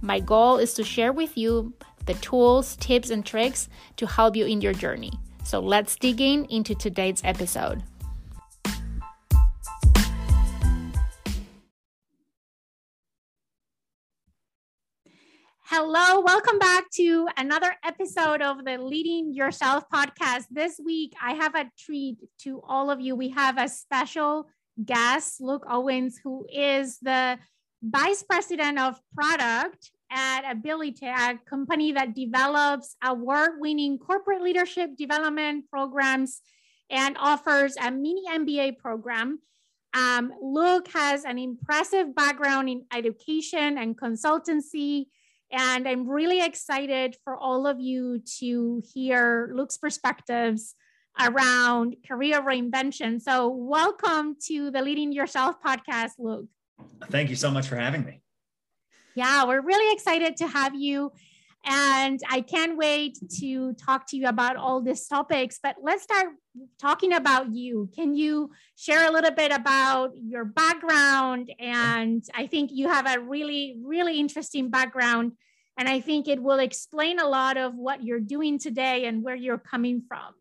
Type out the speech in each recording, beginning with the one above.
My goal is to share with you the tools, tips, and tricks to help you in your journey. So let's dig in into today's episode. Hello, welcome back to another episode of the Leading Yourself podcast. This week, I have a treat to all of you. We have a special guest, Luke Owens, who is the vice president of product at Abilitie, a company that develops award-winning corporate leadership development programs and offers a mini MBA program. Um, Luke has an impressive background in education and consultancy, and I'm really excited for all of you to hear Luke's perspectives around career reinvention. So, welcome to the Leading Yourself podcast, Luke. Thank you so much for having me. Yeah, we're really excited to have you. And I can't wait to talk to you about all these topics. But let's start talking about you. Can you share a little bit about your background? And I think you have a really, really interesting background. And I think it will explain a lot of what you're doing today and where you're coming from.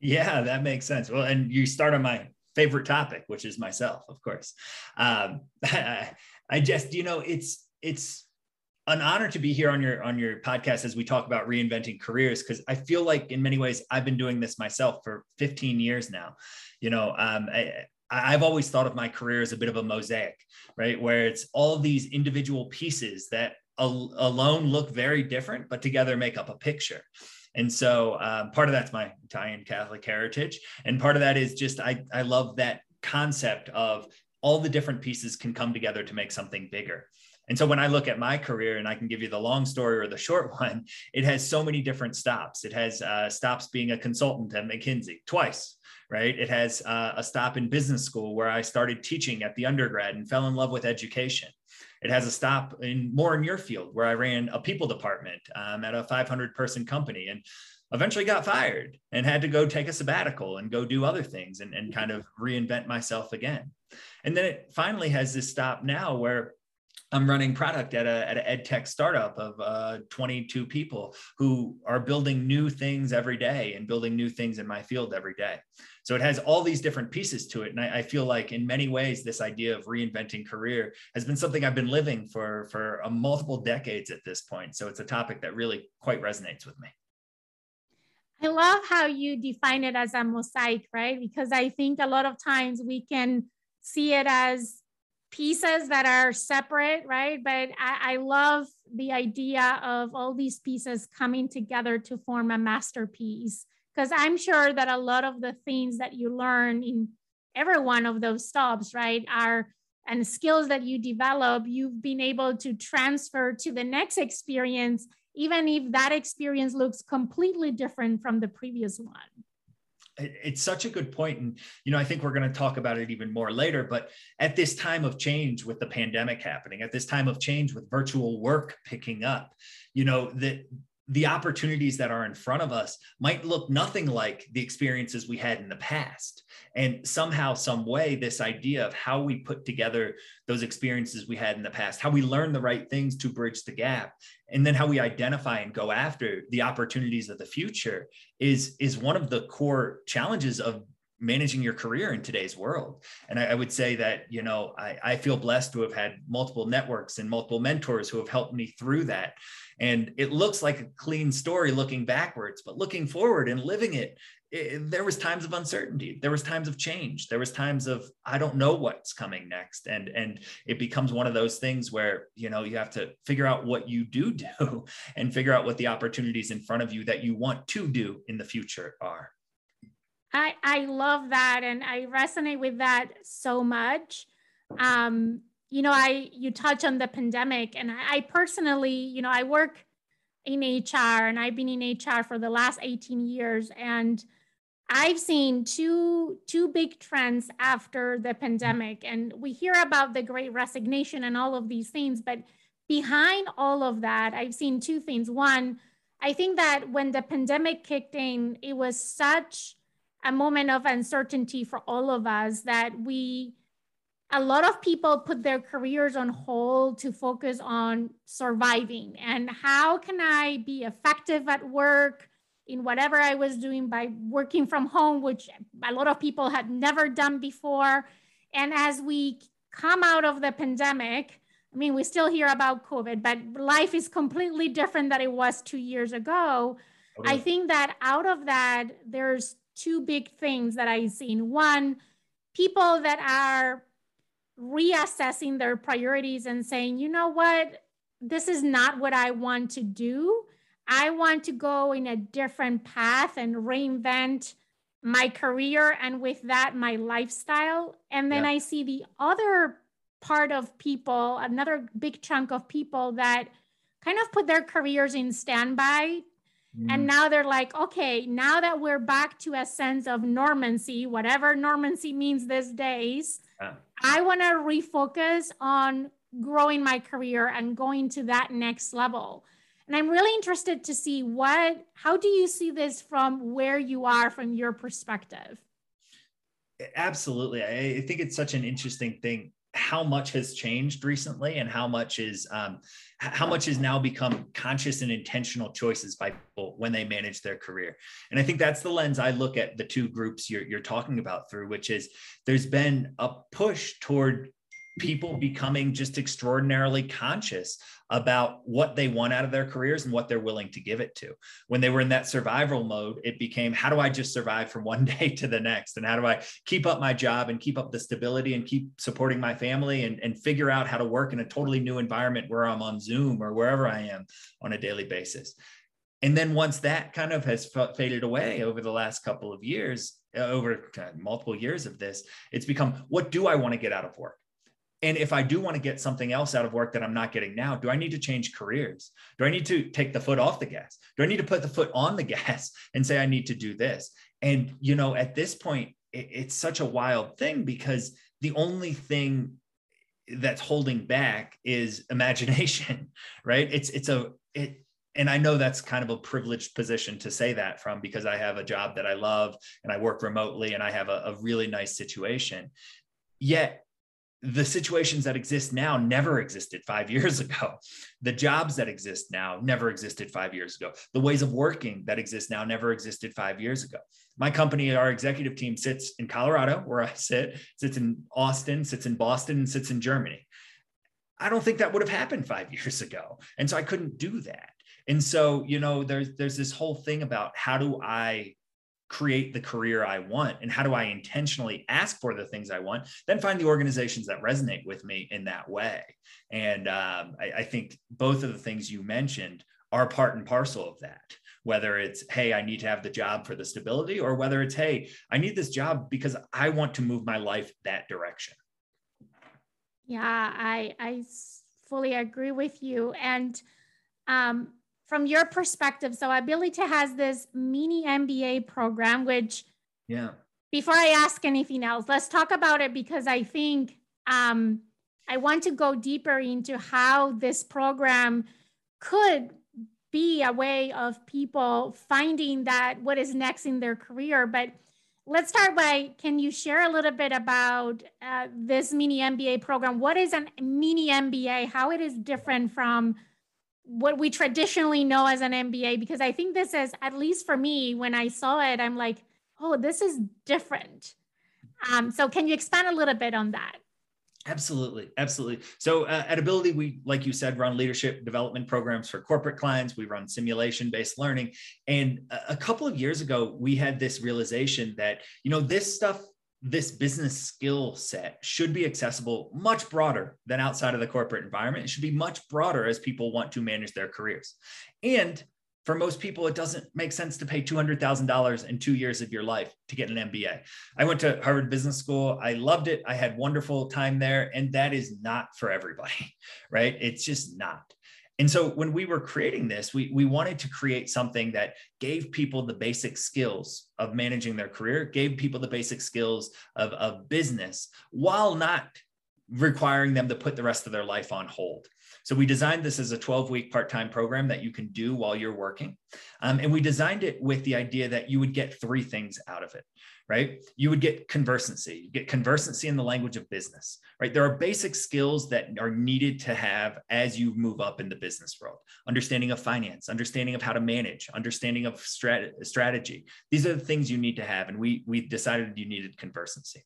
Yeah, that makes sense. Well, and you start on my favorite topic, which is myself, of course. Um, I just, you know, it's it's an honor to be here on your on your podcast as we talk about reinventing careers because I feel like in many ways I've been doing this myself for 15 years now. You know, um, I, I've always thought of my career as a bit of a mosaic, right? Where it's all these individual pieces that al- alone look very different, but together make up a picture. And so um, part of that's my Italian Catholic heritage. And part of that is just, I, I love that concept of all the different pieces can come together to make something bigger. And so when I look at my career, and I can give you the long story or the short one, it has so many different stops. It has uh, stops being a consultant at McKinsey twice, right? It has uh, a stop in business school where I started teaching at the undergrad and fell in love with education. It has a stop in more in your field where I ran a people department um, at a 500 person company and eventually got fired and had to go take a sabbatical and go do other things and, and kind of reinvent myself again. And then it finally has this stop now where I'm running product at a at an ed tech startup of uh, 22 people who are building new things every day and building new things in my field every day. So it has all these different pieces to it, and I, I feel like in many ways this idea of reinventing career has been something I've been living for for a multiple decades at this point. So it's a topic that really quite resonates with me. I love how you define it as a mosaic, right? Because I think a lot of times we can see it as pieces that are separate, right? But I, I, love the idea of all these pieces coming together to form a masterpiece. Because I'm sure that a lot of the things that you learn in every one of those stops, right, are and skills that you develop, you've been able to transfer to the next experience, even if that experience looks completely different from the previous one it's such a good point and you know i think we're going to talk about it even more later but at this time of change with the pandemic happening at this time of change with virtual work picking up you know that the opportunities that are in front of us might look nothing like the experiences we had in the past and somehow some way this idea of how we put together those experiences we had in the past how we learn the right things to bridge the gap and then how we identify and go after the opportunities of the future is is one of the core challenges of managing your career in today's world. And I, I, would say that, you know, I, I feel blessed to have had multiple networks and multiple mentors who have helped me through that. And it looks like a clean story looking backwards, but looking forward and living it, it, there was times of uncertainty. There was times of change. There was times of, I don't know what's coming next. And, and it becomes one of those things where, you know, you have to figure out what you do do and figure out what the opportunities in front of you that you want to do in the future are. I, I love that and I resonate with that so much. Um, you know, I you touch on the pandemic and I, I personally, you know, I work in HR and I've been in HR for the last 18 years and I've seen two two big trends after the pandemic and we hear about the great resignation and all of these things but behind all of that I've seen two things. One I think that when the pandemic kicked in it was such a moment of uncertainty for all of us that we a lot of people put their careers on hold to focus on surviving and how can I be effective at work in whatever I was doing by working from home, which a lot of people had never done before. And as we come out of the pandemic, I mean, we still hear about COVID, but life is completely different than it was two years ago. Oh, okay. I think that out of that, there's two big things that I've seen. One, people that are reassessing their priorities and saying, you know what, this is not what I want to do. I want to go in a different path and reinvent my career and with that, my lifestyle. And then yeah. I see the other part of people, another big chunk of people that kind of put their careers in standby. Mm. And now they're like, okay, now that we're back to a sense of normancy, whatever normancy means these days, yeah. I want to refocus on growing my career and going to that next level. And I'm really interested to see what, how do you see this from where you are from your perspective? Absolutely. I think it's such an interesting thing how much has changed recently and how much is um, how much has now become conscious and intentional choices by people when they manage their career. And i think that's the lens i look at the two groups you're, you're talking about through which is there's been a push toward people becoming just extraordinarily conscious about what they want out of their careers and what they're willing to give it to. When they were in that survival mode, it became how do I just survive from one day to the next? And how do I keep up my job and keep up the stability and keep supporting my family and, and figure out how to work in a totally new environment where I'm on Zoom or wherever I am on a daily basis? And then once that kind of has faded away over the last couple of years, uh, over multiple years of this, it's become what do I want to get out of work? And if I do want to get something else out of work that I'm not getting now, do I need to change careers? Do I need to take the foot off the gas? Do I need to put the foot on the gas and say I need to do this? And you know, at this point, it, it's such a wild thing because the only thing that's holding back is imagination, right? It's it's a it and I know that's kind of a privileged position to say that from because I have a job that I love and I work remotely and I have a, a really nice situation. Yet the situations that exist now never existed five years ago. The jobs that exist now never existed five years ago. The ways of working that exist now never existed five years ago. My company, our executive team sits in Colorado, where I sit, sits in Austin, sits in Boston, and sits in Germany. I don't think that would have happened five years ago. And so I couldn't do that. And so, you know, there's there's this whole thing about how do I create the career I want and how do I intentionally ask for the things I want, then find the organizations that resonate with me in that way. And um, I, I think both of the things you mentioned are part and parcel of that. Whether it's, hey, I need to have the job for the stability, or whether it's, hey, I need this job because I want to move my life that direction. Yeah, I I fully agree with you. And um, from your perspective, so Abilitie has this mini MBA program, which yeah. Before I ask anything else, let's talk about it because I think um, I want to go deeper into how this program could be a way of people finding that what is next in their career. But let's start by can you share a little bit about uh, this mini MBA program? What is a mini MBA? How it is different from what we traditionally know as an MBA because I think this is at least for me when I saw it I'm like oh this is different. Um, so can you expand a little bit on that? Absolutely, absolutely. So uh, at Abilitie, we, like you said, run leadership development programs for corporate clients. We run simulation-based learning, and a, a couple of years ago, we had this realization that you know this stuff this business skill set should be accessible much broader than outside of the corporate environment. It should be much broader as people want to manage their careers. And for most people, it doesn't make sense to pay $200,000 in two years of your life to get an MBA. I went to Harvard Business School. I loved it. I had wonderful time there. And that is not for everybody, right? It's just not. And so when we were creating this, we, we wanted to create something that gave people the basic skills of managing their career, gave people the basic skills of, of business while not requiring them to put the rest of their life on hold. So we designed this as a 12 week part time program that you can do while you're working. Um, and we designed it with the idea that you would get three things out of it, right? You would get conversancy, you get conversancy in the language of business, right? There are basic skills that are needed to have as you move up in the business world understanding of finance, understanding of how to manage, understanding of strat- strategy. These are the things you need to have. And we, we decided you needed conversancy.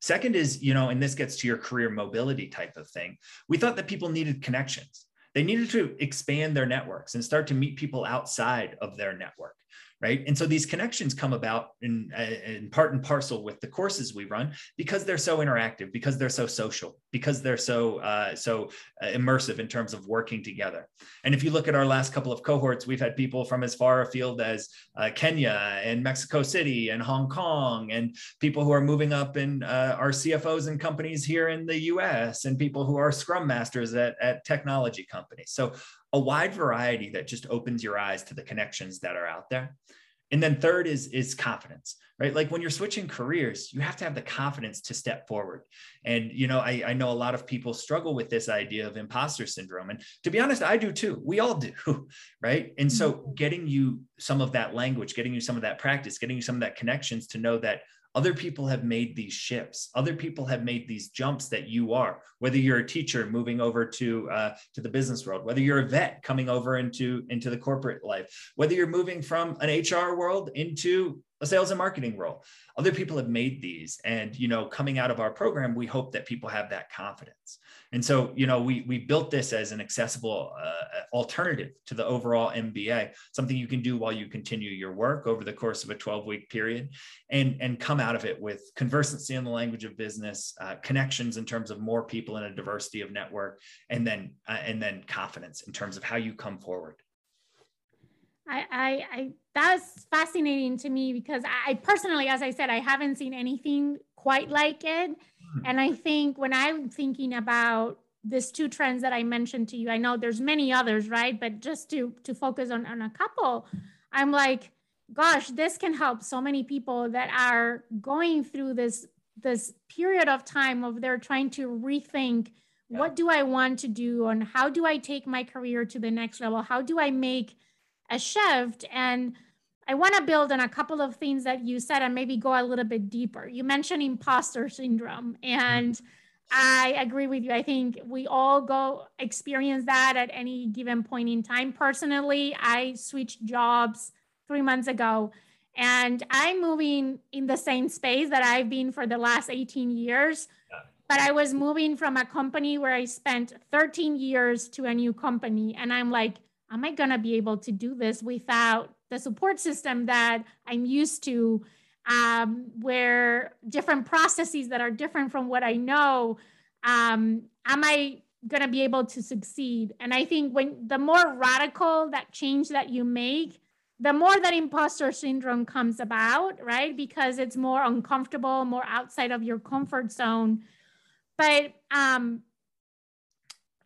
Second is, you know, and this gets to your career mobility type of thing. We thought that people needed connections. They needed to expand their networks and start to meet people outside of their network right? And so these connections come about in, uh, in part and parcel with the courses we run because they're so interactive, because they're so social, because they're so uh, so uh, immersive in terms of working together. And if you look at our last couple of cohorts, we've had people from as far afield as uh, Kenya and Mexico City and Hong Kong, and people who are moving up in uh, our CFOs and companies here in the U.S. and people who are Scrum masters at, at technology companies. So a wide variety that just opens your eyes to the connections that are out there. And then third is is confidence right? Like when you're switching careers you have to have the confidence to step forward. And you know I, I know a lot of people struggle with this idea of imposter syndrome. And to be honest i do too. We all do right? And so mm-hmm. getting you some of that language getting you some of that practice getting you some of that connections to know that other people have made these shifts other people have made these jumps that you are whether you're a teacher moving over to uh, to the business world whether you're a vet coming over into into the corporate life whether you're moving from an hr world into a sales and marketing role other people have made these and you know coming out of our program we hope that people have that confidence and so, you know, we we built this as an accessible uh, alternative to the overall MBA, something you can do while you continue your work over the course of a 12 week period, and and come out of it with conversancy in the language of business, uh, connections in terms of more people in a diversity of network, and then uh, and then confidence in terms of how you come forward. I, I, I that's fascinating to me because I personally, as I said, I haven't seen anything quite like it. Mm-hmm. And I think when I'm thinking about these two trends that I mentioned to you, I know there's many others, right? But just to to focus on, on a couple, I'm like, gosh, this can help so many people that are going through this this period of time of they're trying to rethink yeah. what do I want to do and how do I take my career to the next level? How do I make a shift? And I want to build on a couple of things that you said and maybe go a little bit deeper. You mentioned imposter syndrome, and I agree with you. I think we all go experience that at any given point in time. Personally, I switched jobs three months ago, and I'm moving in the same space that I've been for the last 18 years. But I was moving from a company where I spent 13 years to a new company, and I'm like, am I going to be able to do this without the support system that I'm used to, um, where different processes that are different from what I know, um, am I going to be able to succeed? And I think when the more radical that change that you make, the more that imposter syndrome comes about, right? Because it's more uncomfortable, more outside of your comfort zone. But um,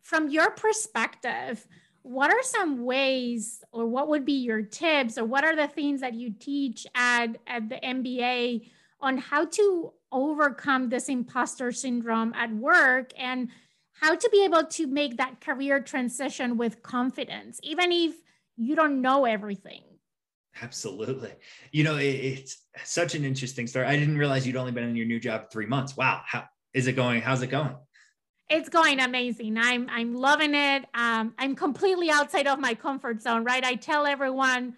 from your perspective, what are some ways or what would be your tips or what are the things that you teach at, at the MBA on how to overcome this imposter syndrome at work and how to be able to make that career transition with confidence, even if you don't know everything? Absolutely. You know, it, it's such an interesting story. I didn't realize you'd only been in your new job three months. Wow. How is it going? How's it going? It's going amazing. I'm I'm loving it. Um, I'm completely outside of my comfort zone, right? I tell everyone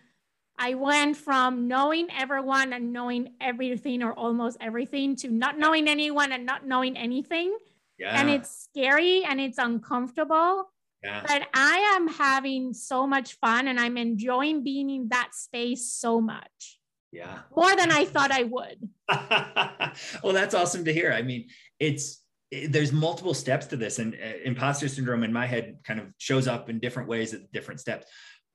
I went from knowing everyone and knowing everything or almost everything to not knowing anyone and not knowing anything. Yeah. And it's scary and it's uncomfortable. Yeah. But I am having so much fun and I'm enjoying being in that space so much. Yeah. More than I thought I would. well, that's awesome to hear. I mean, it's there's multiple steps to this and uh, imposter syndrome in my head kind of shows up in different ways at different steps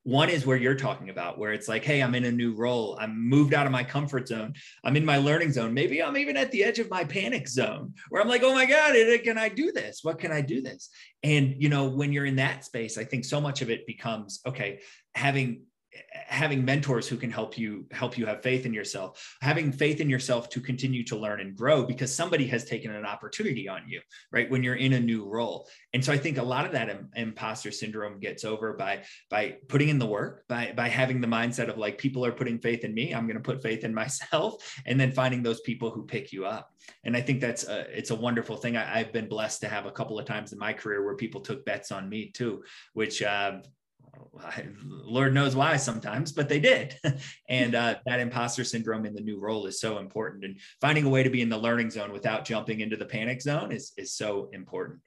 one is where you're talking about, where it's like, hey, I'm in a new role. I'm moved out of my comfort zone. I'm in my learning zone. Maybe I'm even at the edge of my panic zone where I'm like, oh my God, can I do this? What can I do this? And, you know, when you're in that space, I think so much of it becomes, okay, having having mentors who can help you help you have faith in yourself having faith in yourself to continue to learn and grow because somebody has taken an opportunity on you right when you're in a new role. And so i think a lot of that Im- imposter syndrome gets over by by putting in the work by by having the mindset of like people are putting faith in me i'm going to put faith in myself and then finding those people who pick you up. And i think that's a, it's a wonderful thing. I, have been blessed to have a couple of times in my career where people took bets on me too which uh, Lord knows why sometimes, but they did. and uh, that imposter syndrome in the new role is so important. And finding a way to be in the learning zone without jumping into the panic zone is, is so important.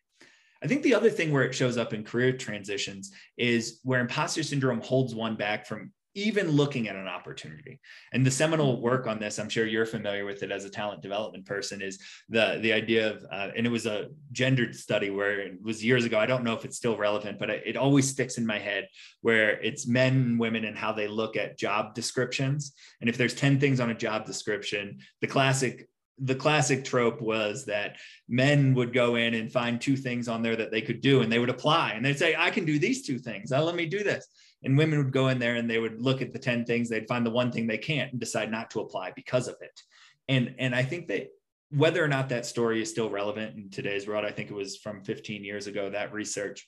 I think the other thing where it shows up in career transitions is where imposter syndrome holds one back from even looking at an opportunity. And the seminal mm-hmm. work on this, I'm sure you're familiar with it as a talent development person, is the the idea of, uh, and it was a gendered study where it was years ago. I don't know if it's still relevant, but it, it always sticks in my head where it's men and women and how they look at job descriptions. And if there's 10 things on a job description, the classic the classic trope was that men would go in and find two things on there that they could do and they would apply and they'd say i can do these two things now let me do this and women would go in there and they would look at the 10 things. They'd find the one thing they can't and decide not to apply because of it. And and i think that whether or not that story is still relevant in today's world i think it was from 15 years ago that research.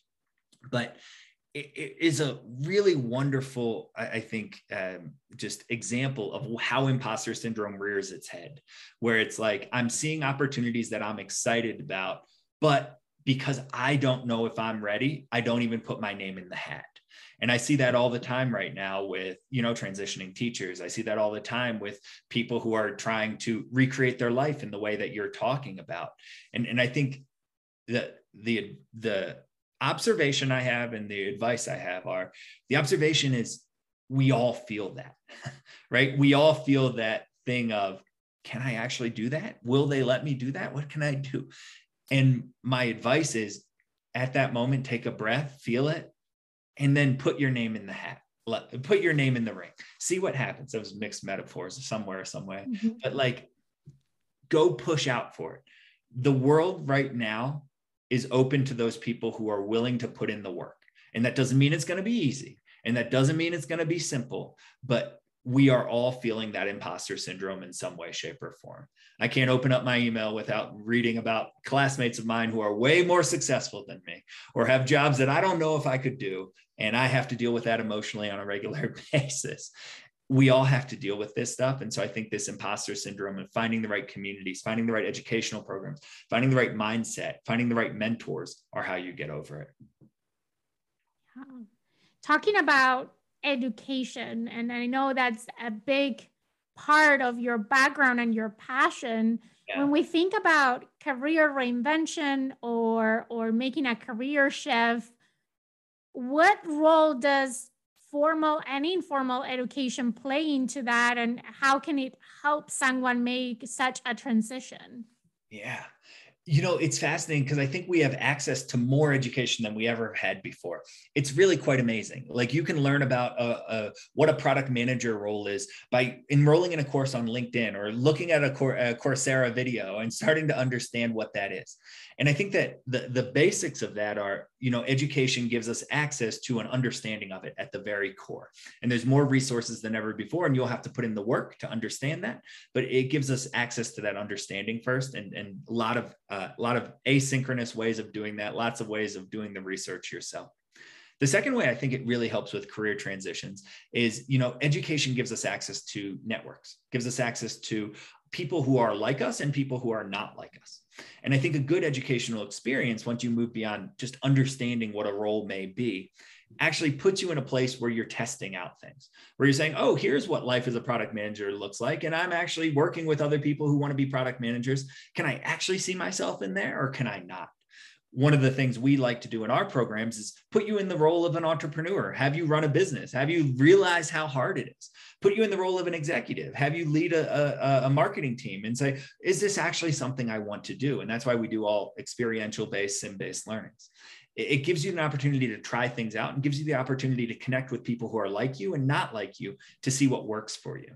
But it, is a really wonderful i, I think um, just example of how imposter syndrome rears its head where it's like i'm seeing opportunities that i'm excited about but because i don't know if i'm ready i don't even put my name in the hat and i see that all the time right now with you know transitioning teachers. I see that all the time with people who are trying to recreate their life in the way that you're talking about. And and i think that the the observation i have and the advice i have are the observation is we all feel that right? We all feel that thing of can i actually do that? Will they let me do that? What can i do? And my advice is at that moment take a breath feel it and then put your name in the hat Let, put your name in the ring. See what happens. Those mixed metaphors somewhere some way mm-hmm. but like go push out for it. The world right now is open to those people who are willing to put in the work. And that doesn't mean it's going to be easy and that doesn't mean it's going to be simple but we are all feeling that imposter syndrome in some way, shape, or form. I can't open up my email without reading about classmates of mine who are way more successful than me or have jobs that I don't know if I could do. And I have to deal with that emotionally on a regular basis. We all have to deal with this stuff. And so I think this imposter syndrome and finding the right communities, finding the right educational programs, finding the right mindset, finding the right mentors are how you get over it. Talking about education. And I know that's a big part of your background and your passion. Yeah. When we think about career reinvention or or making a career shift, what role does formal and informal education play into that and how can it help someone make such a transition? Yeah you know it's fascinating because i think we have access to more education than we ever had before. It's really quite amazing. Like you can learn about a, a, what a product manager role is by enrolling in a course on linkedin or looking at a, a coursera video and starting to understand what that is and i think that the, the basics of that are you know education gives us access to an understanding of it at the very core and there's more resources than ever before and you'll have to put in the work to understand that but it gives us access to that understanding first and, and a lot of uh, a lot of asynchronous ways of doing that, lots of ways of doing the research yourself. The second way I think it really helps with career transitions is, you know, education gives us access to networks, gives us access to people who are like us and people who are not like us. And I think a good educational experience, once you move beyond just understanding what a role may be, actually puts you in a place where you're testing out things, where you're saying, oh, here's what life as a product manager looks like. And I'm actually working with other people who want to be product managers. Can I actually see myself in there or can I not? One of the things we like to do in our programs is put you in the role of an entrepreneur. Have you run a business? Have you realized how hard it is? Put you in the role of an executive. Have you lead a, a, a marketing team and say is this actually something i want to do? And that's why we do all experiential based sim based learnings it gives you an opportunity to try things out and gives you the opportunity to connect with people who are like you and not like you to see what works for you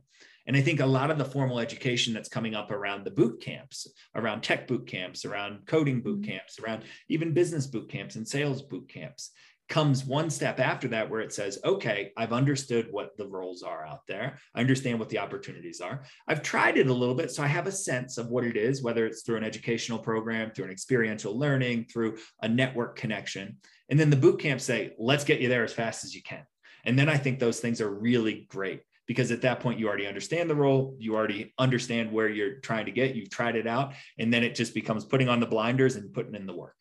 and I think a lot of the formal education that's coming up around the boot camps, around tech boot camps, around coding boot mm-hmm. camps, around even business boot camps and sales boot camps comes one step after that where it says, okay, I've understood what the roles are out there. I understand what the opportunities are. I've tried it a little bit. So I have a sense of what it is, whether it's through an educational program, through an experiential learning, through a network connection. And then the boot camps say, let's get you there as fast as you can. And then I think those things are really great because at that point you already understand the role you already understand where you're trying to get you've tried it out and then it just becomes putting on the blinders and putting in the work.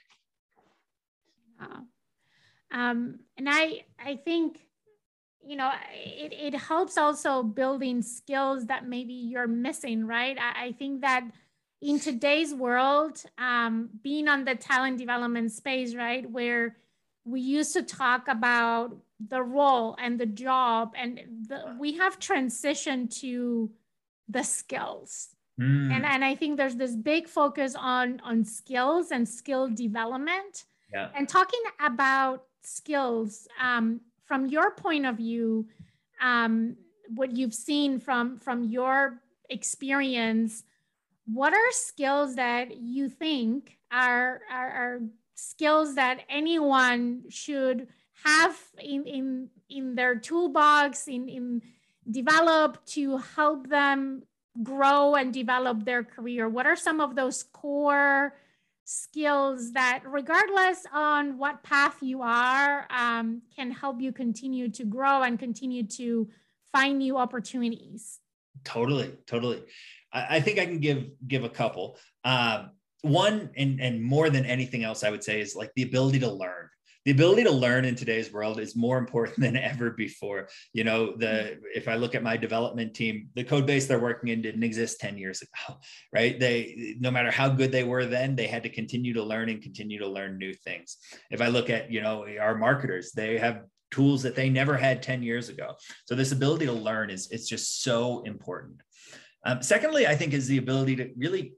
Um, and i i think you know it, it helps also building skills that maybe you're missing right? I, I think that in today's world um, being on the talent development space right where we used to talk about the role and the job and the, we have transitioned to the skills mm. and and i think there's this big focus on on skills and skill development yeah. and talking about skills um, from your point of view um, what you've seen from from your experience what are skills that you think are are, are skills that anyone should have in in in their toolbox in in develop to help them grow and develop their career? What are some of those core skills that regardless on what path you are um, can help you continue to grow and continue to find new opportunities? Totally totally. I, I think i can give give a couple. Um, one and and more than anything else i would say is like the ability to learn the ability to learn in today's world is more important than ever before. You know the if i look at my development team the code base they're working in didn't exist 10 years ago right? They no matter how good they were then they had to continue to learn and continue to learn new things. If i look at you know our marketers they have tools that they never had 10 years ago. So this ability to learn is it's just so important. Um, secondly i think is the ability to really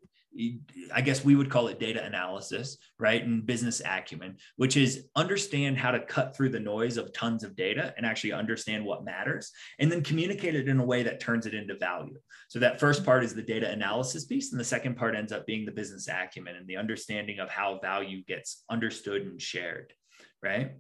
I guess we would call it data analysis, right? And business acumen, which is understand how to cut through the noise of tons of data and actually understand what matters and then communicate it in a way that turns it into value. So that first part is the data analysis piece. And the second part ends up being the business acumen and the understanding of how value gets understood and shared, right?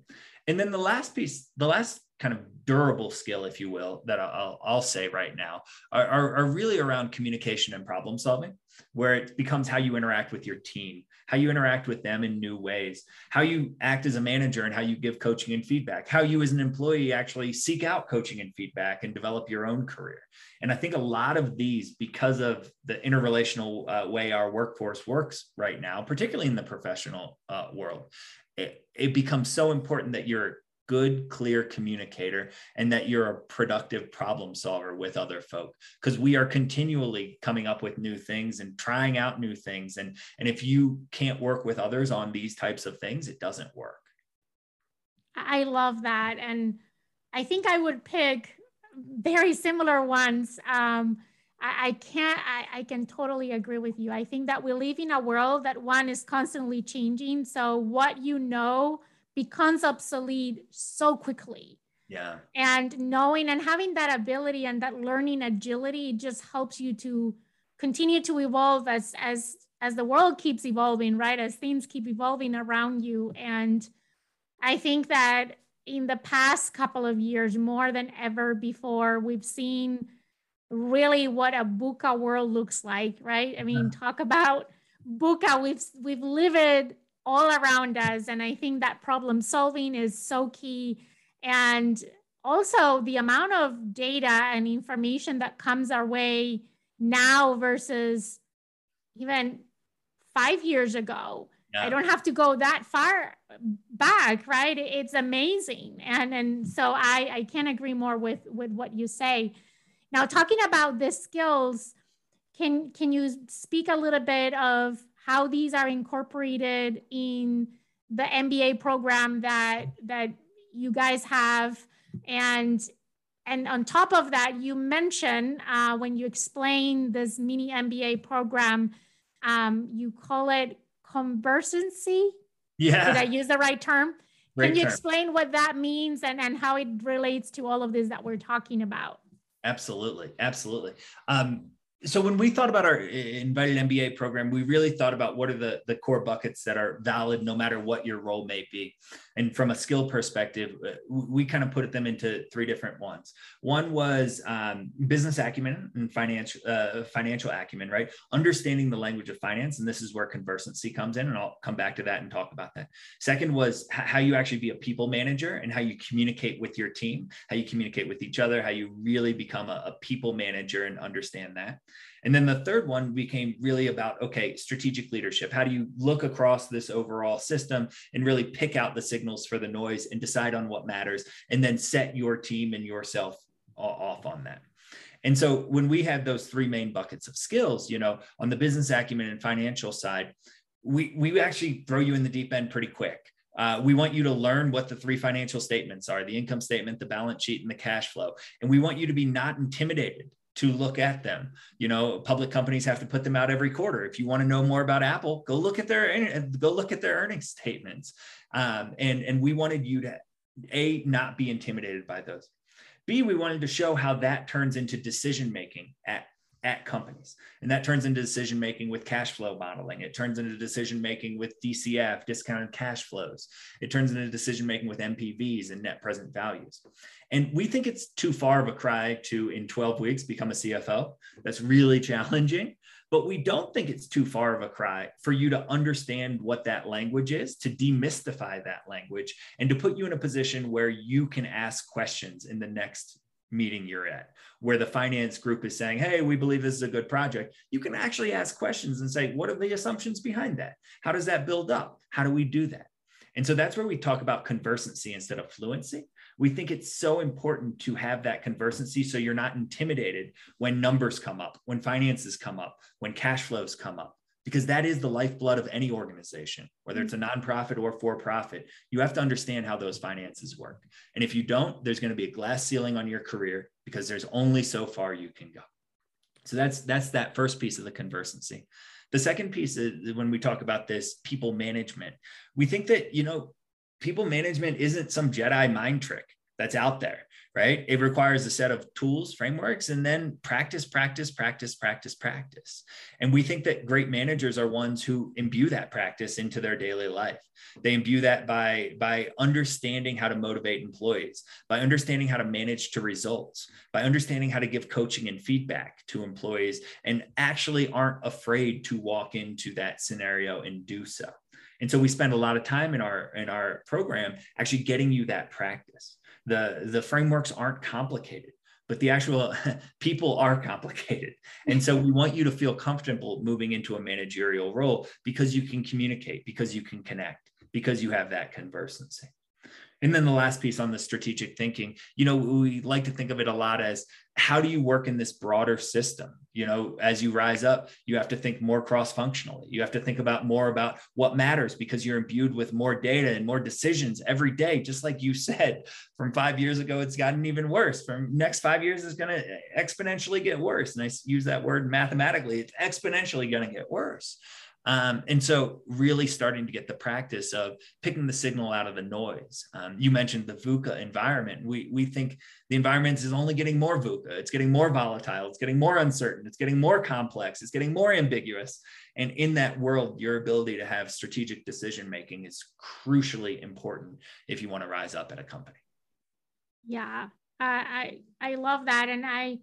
And then the last piece, the last kind of durable skill, if you will, that I'll, I'll say right now are, are, are, really around communication and problem solving, where it becomes how you interact with your team, how you interact with them in new ways, how you act as a manager and how you give coaching and feedback, how you as an employee actually seek out coaching and feedback and develop your own career. And I think a lot of these, because of the interrelational uh, way our workforce works right now, particularly in the professional uh, world, it, it becomes so important that you're good, clear communicator and that you're a productive problem solver with other folk because we are continually coming up with new things and trying out new things. And, and if you can't work with others on these types of things, it doesn't work. I love that. And I think I would pick very similar ones. Um, I, can't, I, I can totally agree with you. I think that we live in a world that one is constantly changing. So what you know becomes obsolete so quickly. Yeah. And knowing and having that ability and that learning agility just helps you to continue to evolve as as as the world keeps evolving, right? As things keep evolving around you. And I think that in the past couple of years, more than ever before, we've seen really what a VUCA world looks like, right? I mean, yeah. talk about VUCA. We've we've lived all around us. And I think that problem solving is so key. And also the amount of data and information that comes our way now versus even five years ago. Yeah. I don't have to go that far back, right? It's amazing. And and so I, I can't agree more with, with what you say. Now talking about the skills, can can you speak a little bit of how these are incorporated in the MBA program that that you guys have, and and on top of that, you mention uh, when you explain this mini MBA program, um, you call it conversancy. Yeah. Did I use the right term? Great Can you term. explain what that means and, and how it relates to all of this that we're talking about? Absolutely, absolutely. Um, so when we thought about our invited MBA program, we really thought about what are the, the core buckets that are valid no matter what your role may be. And from a skill perspective, uh, we kind of put them into three different ones. One was um, business acumen and financial uh, financial acumen, right? Understanding the language of finance, and this is where conversancy comes in, and I'll come back to that and talk about that. Second was how you actually be a people manager and how you communicate with your team, how you communicate with each other, how you really become a, a people manager and understand that. And then the third one became really about okay, strategic leadership. How do you look across this overall system and really pick out the signals for the noise and decide on what matters and then set your team and yourself off on that. And so when we had those three main buckets of skills, you know, on the business acumen and financial side, we we actually throw you in the deep end pretty quick. Uh, we want you to learn what the three financial statements are the income statement, the balance sheet, and the cash flow. And we want you to be not intimidated to look at them. You know, public companies have to put them out every quarter. If you want to know more about Apple, go look at their go look at their earnings statements. Um, and and we wanted you to a not be intimidated by those. B, we wanted to show how that turns into decision making at at companies. And that turns into decision making with cash flow modeling. It turns into decision making with DCF, discounted cash flows. It turns into decision making with NPVs and net present values. And we think it's too far of a cry to, in 12 weeks, become a CFO. That's really challenging. But we don't think it's too far of a cry for you to understand what that language is, to demystify that language, and to put you in a position where you can ask questions in the next meeting you're at, where the finance group is saying, Hey, we believe this is a good project. You can actually ask questions and say, What are the assumptions behind that? How does that build up? How do we do that? And so that's where we talk about conversancy instead of fluency. We think it's so important to have that conversancy so you're not intimidated when numbers come up, when finances come up, when cash flows come up because that is the lifeblood of any organization, whether it's a nonprofit or for profit. You have to understand how those finances work. And if you don't, there's going to be a glass ceiling on your career because there's only so far you can go. So that's that's that first piece of the conversancy. The second piece is when we talk about this people management, we think that, you know, people management isn't some Jedi mind trick that's out there right? It requires a set of tools, frameworks, and then practice, practice, practice, practice, practice. And we think that great managers are ones who imbue that practice into their daily life. They imbue that by, by understanding how to motivate employees, by understanding how to manage to results, by understanding how to give coaching and feedback to employees, and actually aren't afraid to walk into that scenario and do so. And so we spend a lot of time in our in our program actually getting you that practice the the frameworks aren't complicated but the actual people are complicated. And so we want you to feel comfortable moving into a managerial role because you can communicate because you can connect because you have that conversancy and then the last piece on the strategic thinking, you know, we like to think of it a lot as how do you work in this broader system? You know, as you rise up, you have to think more cross functionally. You have to think about more about what matters because you're imbued with more data and more decisions every day. Just like you said, from five years ago, it's gotten even worse. From next five years, it's going to exponentially get worse. And I use that word mathematically, it's exponentially going to get worse. Um, and so, really starting to get the practice of picking the signal out of the noise. Um, you mentioned the VUCA environment. We, we think the environment is only getting more VUCA. It's getting more volatile. It's getting more uncertain. It's getting more complex. It's getting more ambiguous. And in that world, your ability to have strategic decision making is crucially important if you want to rise up at a company. Yeah, uh, I I love that, and I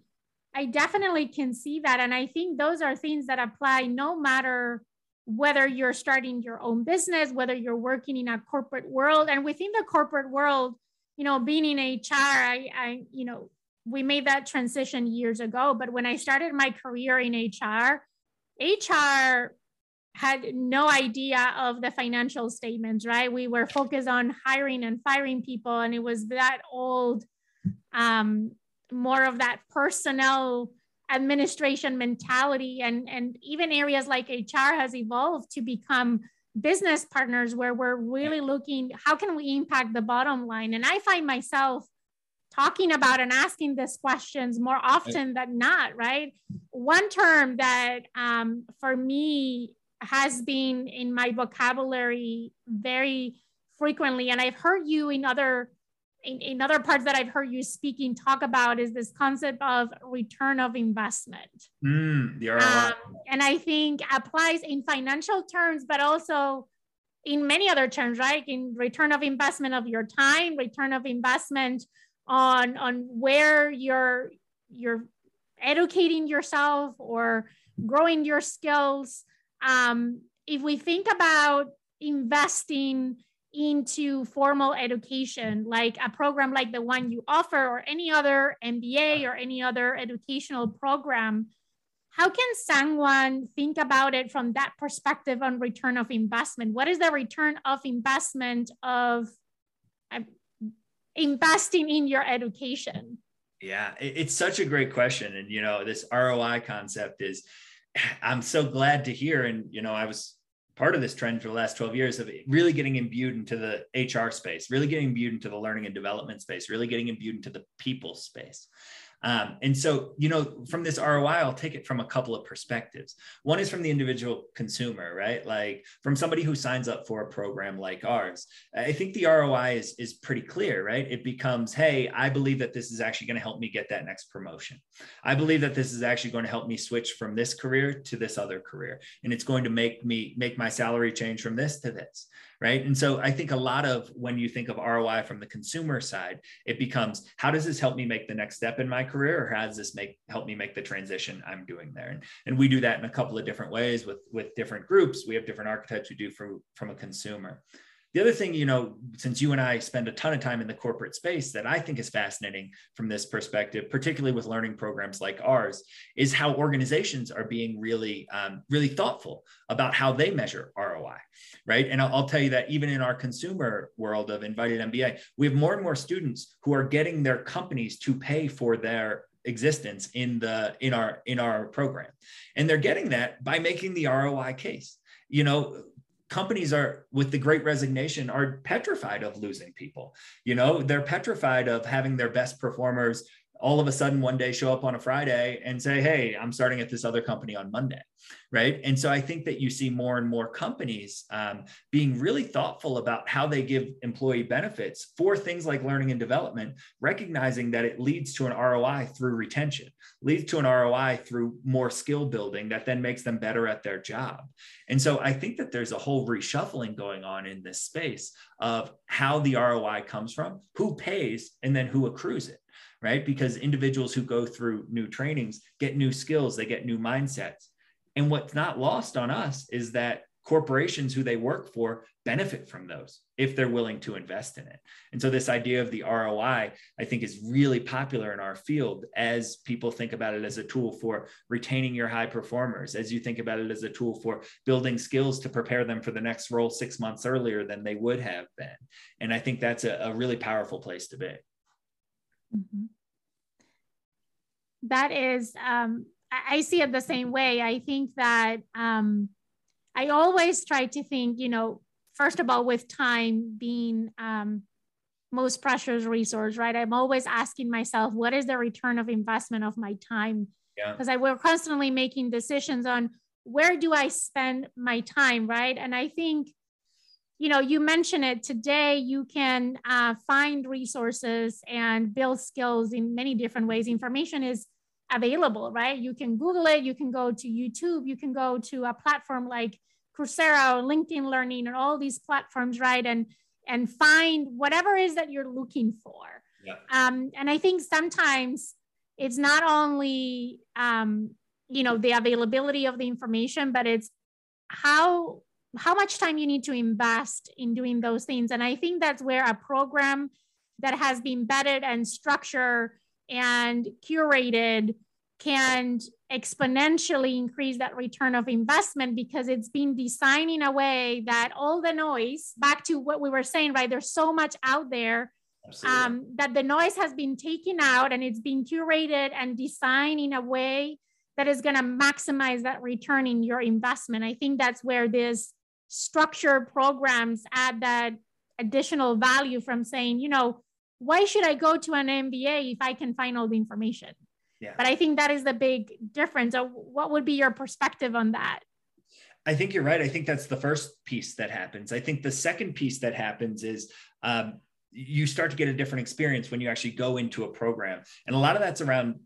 I definitely can see that, and I think those are things that apply no matter whether you're starting your own business, whether you're working in a corporate world, and within the corporate world, you know, being in HR, I, I, you know, we made that transition years ago. But when I started my career in HR, HR had no idea of the financial statements, right? We were focused on hiring and firing people, and it was that old, um, more of that personnel administration mentality and and even areas like hr has evolved to become business partners where we're really looking how can we impact the bottom line? And i find myself talking about and asking these questions more often than not right? One term that um, for me has been in my vocabulary very frequently and i've heard you in other in, in other parts that I've heard you speaking talk about is this concept of return of investment. Mm, the ROI. Um, and I think applies in financial terms, but also in many other terms, right? In return of investment of your time, return of investment on on where you're you're educating yourself or growing your skills. Um, if we think about investing into formal education, like a program like the one you offer, or any other MBA or any other educational program, how can someone think about it from that perspective on return of investment? What is the return of investment of uh, investing in your education? Yeah, it's such a great question. And, you know, this ROI concept is, I'm so glad to hear. And, you know, I was part of this trend for the last 12 years of really getting imbued into the HR space, really getting imbued into the learning and development space, really getting imbued into the people space. Um, and so, you know, from this ROI, I'll take it from a couple of perspectives. One is from the individual consumer, right? Like from somebody who signs up for a program like ours. I think the ROI is, is pretty clear, right? It becomes, hey, I believe that this is actually going to help me get that next promotion. I believe that this is actually going to help me switch from this career to this other career. And it's going to make me make my salary change from this to this right? And so I think a lot of when you think of ROI from the consumer side, it becomes how does this help me make the next step in my career, or how does this make help me make the transition I'm doing there? And, and we do that in a couple of different ways with with different groups. We have different archetypes we do for from a consumer. The other thing, you know, since you and I spend a ton of time in the corporate space that I think is fascinating from this perspective, particularly with learning programs like ours, is how organizations are being really, um, really thoughtful about how they measure ROI, right? And I'll, I'll tell you that even in our consumer world of invited MBA, we have more and more students who are getting their companies to pay for their existence in the in our in our program and they're getting that by making the roi case you know companies are with the great resignation are petrified of losing people. You know they're petrified of having their best performers all of a sudden one day show up on a Friday and say, Hey, I'm starting at this other company on Monday. Right. And so I think that you see more and more companies um, being really thoughtful about how they give employee benefits for things like learning and development, recognizing that it leads to an ROI through retention, leads to an ROI through more skill building that then makes them better at their job. And so I think that there's a whole reshuffling going on in this space of how the ROI comes from, who pays, and then who accrues it right? Because individuals who go through new trainings get new skills, they get new mindsets. And what's not lost on us is that corporations who they work for benefit from those if they're willing to invest in it. And so, this idea of the ROI, I think, is really popular in our field as people think about it as a tool for retaining your high performers, as you think about it as a tool for building skills to prepare them for the next role six months earlier than they would have been. And I think that's a, a really powerful place to be. Mm-hmm. That is, um, I see it the same way. I think that um, I always try to think, you know, first of all, with time being um, most precious resource, right? I'm always asking myself, what is the return of investment of my time? Because yeah. I will constantly making decisions on where do I spend my time, right? And I think you know you mentioned it today you can uh, find resources and build skills in many different ways. Information is available right? You can google it you can go to youtube you can go to a platform like coursera or linkedin learning and all these platforms right? And and find whatever is that you're looking for. Yeah. um, and i think sometimes it's not only um, you know the availability of the information but it's how how much time you need to invest in doing those things. And I think that's where a program that has been vetted and structured and curated can exponentially increase that return of investment because it's been designed in a way that all the noise, back to what we were saying, right? There's so much out there um, that the noise has been taken out and it's been curated and designed in a way that is going to maximize that return in your investment. I think that's where this structured programs add that additional value from saying, you know, why should I go to an MBA if I can find all the information? Yeah. But I think that is the big difference. So what would be your perspective on that? I think you're right. I think that's the first piece that happens. I think the second piece that happens is um, you start to get a different experience when you actually go into a program. And a lot of that's around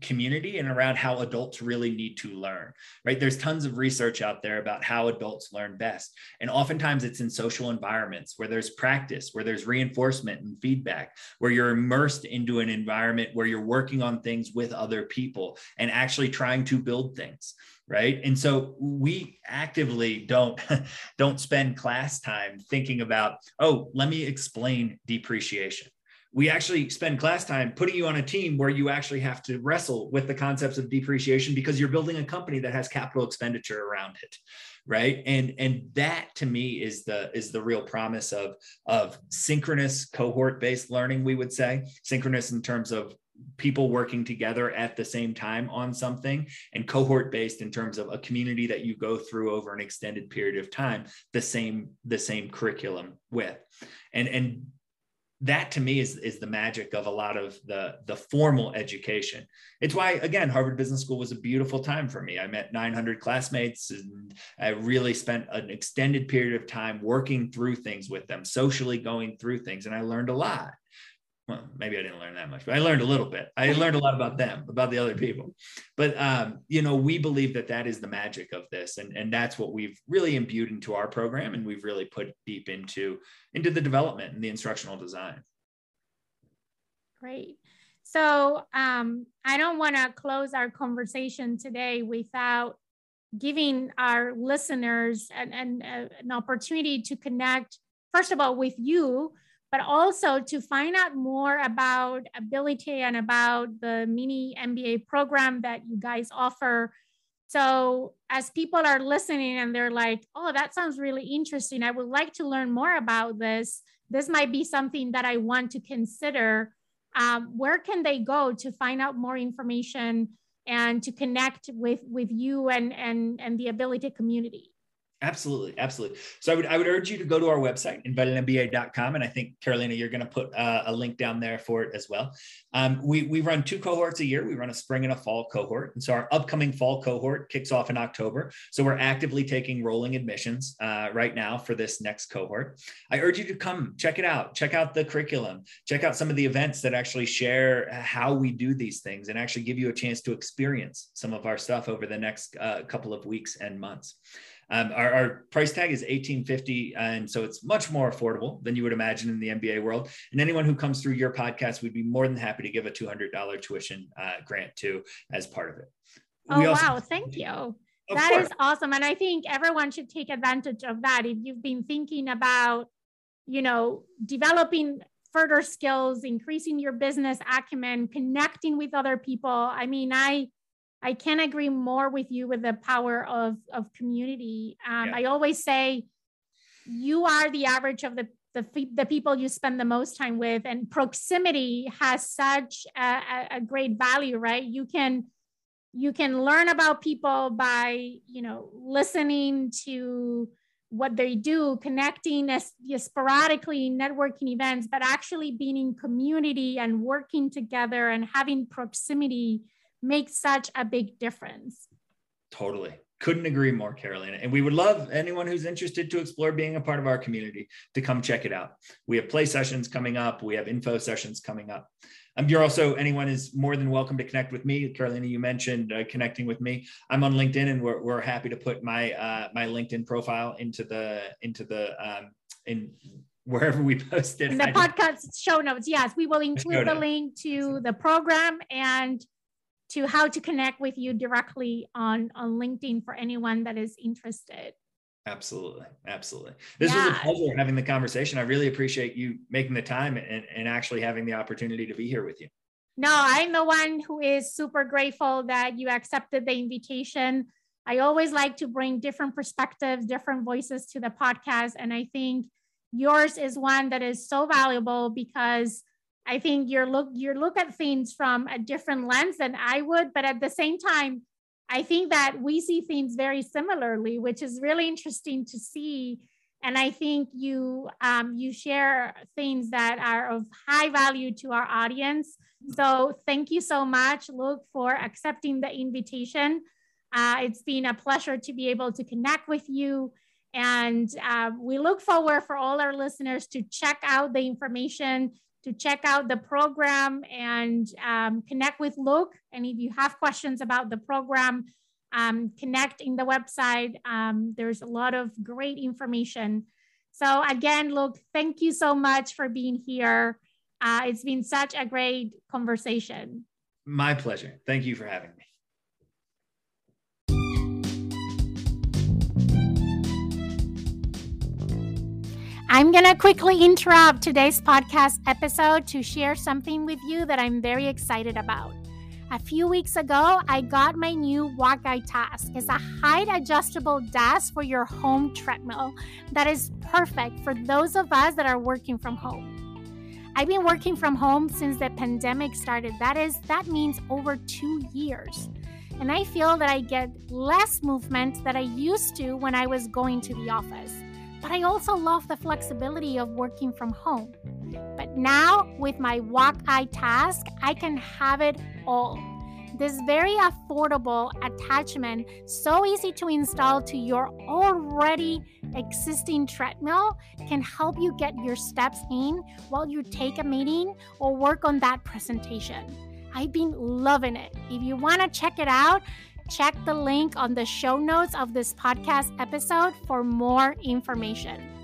community and around how adults really need to learn right? There's tons of research out there about how adults learn best. And oftentimes it's in social environments where there's practice where there's reinforcement and feedback where you're immersed into an environment where you're working on things with other people and actually trying to build things right? And so we actively don't don't spend class time thinking about oh let me explain depreciation we actually spend class time putting you on a team where you actually have to wrestle with the concepts of depreciation because you're building a company that has capital expenditure around it right? And and that to me is the is the real promise of of synchronous cohort based learning we would say. Synchronous in terms of people working together at the same time on something and cohort based in terms of a community that you go through over an extended period of time the same the same curriculum with. And and that to me is, is the magic of a lot of the, the formal education. It's why, again, Harvard Business School was a beautiful time for me. I met 900 classmates and I really spent an extended period of time working through things with them, socially going through things, and I learned a lot well, maybe I didn't learn that much, but I learned a little bit. I learned a lot about them, about the other people. But um, you know, we believe that that is the magic of this, and and that's what we've really imbued into our program, and we've really put deep into into the development and the instructional design. Great. So um, I don't want to close our conversation today without giving our listeners an, an, uh, an opportunity to connect, first of all, with you but also to find out more about Abilitie and about the mini MBA program that you guys offer. So, as people are listening and they're like, oh, that sounds really interesting, I would like to learn more about this. This might be something that I want to consider. Um, where can they go to find out more information and to connect with, with you and, and, and the Abilitie community? Absolutely, absolutely. So I would I would urge you to go to our website, inventedmba.com, and I think Carolina, you're going to put uh, a link down there for it as well. Um, we we run two cohorts a year. We run a spring and a fall cohort, and so our upcoming fall cohort kicks off in October. So we're actively taking rolling admissions uh, right now for this next cohort. I urge you to come check it out. Check out the curriculum. Check out some of the events that actually share how we do these things, and actually give you a chance to experience some of our stuff over the next uh, couple of weeks and months. Um, our, our, price tag is 1850 and so it's much more affordable than you would imagine in the MBA world. And anyone who comes through your podcast, we'd be more than happy to give a $200 tuition uh, grant to as part of it. Oh, also- wow. Thank you. That course. is awesome. And I think everyone should take advantage of that. If you've been thinking about, you know, developing further skills, increasing your business acumen, connecting with other people. I mean, I I can't agree more with you with the power of, of community. Um, yeah. I always say you are the average of the, the, the people you spend the most time with, and proximity has such a, a great value, right? You can you can learn about people by you know listening to what they do connecting as, sporadically networking events but actually being in community and working together and having proximity makes such a big difference. Totally. Couldn't agree more, Carolina. And we would love anyone who's interested to explore being a part of our community to come check it out. We have play sessions coming up, we have info sessions coming up. Um, you're also anyone is more than welcome to connect with me. Carolina, you mentioned uh, connecting with me. I'm on LinkedIn, and we're, we're happy to put my uh, my LinkedIn profile into the into the um, in wherever we post it. In the podcast show notes, yes, we will include the link to the program and to how to connect with you directly on, on LinkedIn for anyone that is interested. Absolutely. Absolutely. This yeah. was a pleasure having the conversation. I really appreciate you making the time and, and actually having the opportunity to be here with you. No, I'm the one who is super grateful that you accepted the invitation. I always like to bring different perspectives, different voices to the podcast. And I think yours is one that is so valuable because I think you're look you look at things from a different lens than I would, but at the same time, I think that we see things very similarly, which is really interesting to see. And I think you um, you share things that are of high value to our audience. So thank you so much, Luke, for accepting the invitation. Uh, it's been a pleasure to be able to connect with you. And uh, we look forward for all our listeners to check out the information, to check out the program and um, connect with Luke. And if you have questions about the program, um, connect in the website. Um, there's a lot of great information. So again, Luke, thank you so much for being here. Uh, it's been such a great conversation. My pleasure. Thank you for having me. I'm going to quickly interrupt today's podcast episode to share something with you that I'm very excited about. A few weeks ago, I got my new Walkeye Task. It's a height adjustable desk for your home treadmill that is perfect for those of us that are working from home. I've been working from home since the pandemic started. That is, that means over two years. And I feel that I get less movement than I used to when I was going to the office but I also love the flexibility of working from home. But now, with my Walkeye task, I can have it all. This very affordable attachment, so easy to install to your already existing treadmill, can help you get your steps in while you take a meeting or work on that presentation. I've been loving it. If you want to check it out, check the link on the show notes of this podcast episode for more information.